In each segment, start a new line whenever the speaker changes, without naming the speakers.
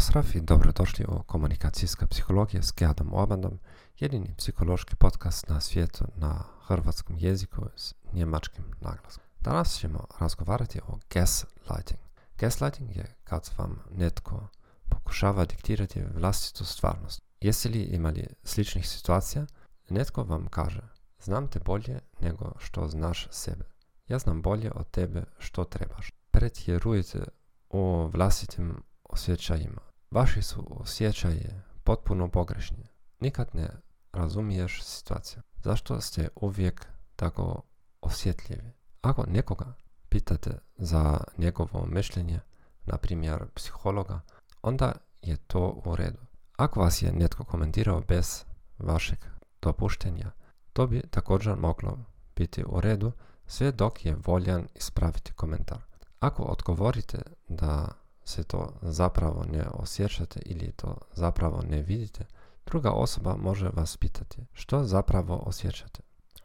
Pozdrav i dobrodošli u Komunikacijska psihologija s Gerdom Orbandom, jedini psihološki podcast na svijetu na hrvatskom jeziku s njemačkim naglaskom. Danas ćemo razgovarati o gaslighting. Gaslighting je kad vam netko pokušava diktirati vlastitu stvarnost. Jeste li imali sličnih situacija? Netko vam kaže, znam te bolje nego što znaš sebe. Ja znam bolje od tebe što trebaš. Pretjerujete o vlastitim osjećajima. Vaši su osjećaje potpuno pogrešni. Nikad ne razumiješ situaciju. Zašto ste uvijek tako osjetljivi? Ako nekoga pitate za njegovo mišljenje, na primjer psihologa, onda je to u redu. Ako vas je netko komentirao bez vašeg dopuštenja, to bi također moglo biti u redu sve dok je voljan ispraviti komentar. Ako odgovorite da se to zapravo ne osjećate ili to zapravo ne vidite, druga osoba može vas pitati što zapravo osjećate.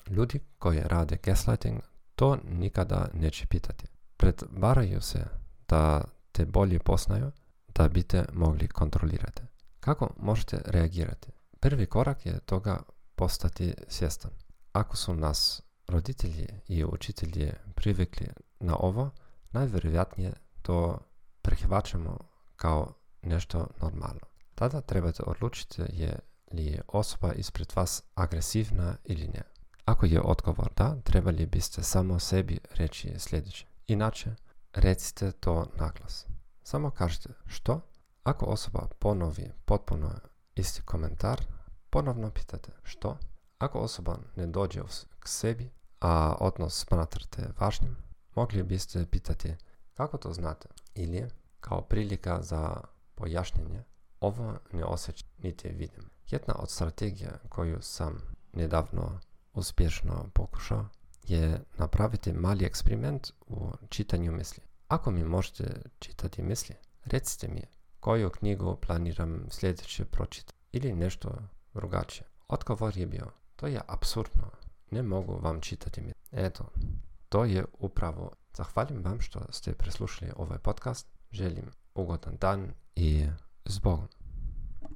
Ljudi koji rade gaslighting to nikada neće pitati. Pretvaraju se da te bolje poznaju da bi te mogli kontrolirati. Kako možete reagirati? Prvi korak je toga postati svjestan. Ako su nas roditelji i učitelji privikli na ovo, najvjerojatnije to prihvaćamo kao nešto normalno. Tada trebate odlučiti je li osoba ispred vas agresivna ili ne. Ako je odgovor da, trebali biste samo sebi reći sljedeće. Inače, recite to naglas. Samo kažete što. Ako osoba ponovi potpuno isti komentar, ponovno pitate što. Ako osoba ne dođe k sebi, a odnos smatrate važnim, mogli biste pitati kako to znate? Ili kao prilika za pojašnjenje, ovo ne osjećam niti vidim. Jedna od strategija koju sam nedavno uspješno pokušao je napraviti mali eksperiment u čitanju misli. Ako mi možete čitati misli, recite mi koju knjigu planiram sljedeće pročitati ili nešto drugačije. Odgovor je bio, to je absurdno, ne mogu vam čitati misli. Eto, to je upravo. Zahvaljujem vam što ste preslušali ovaj podcast. Želim ugodan dan i s Bogom.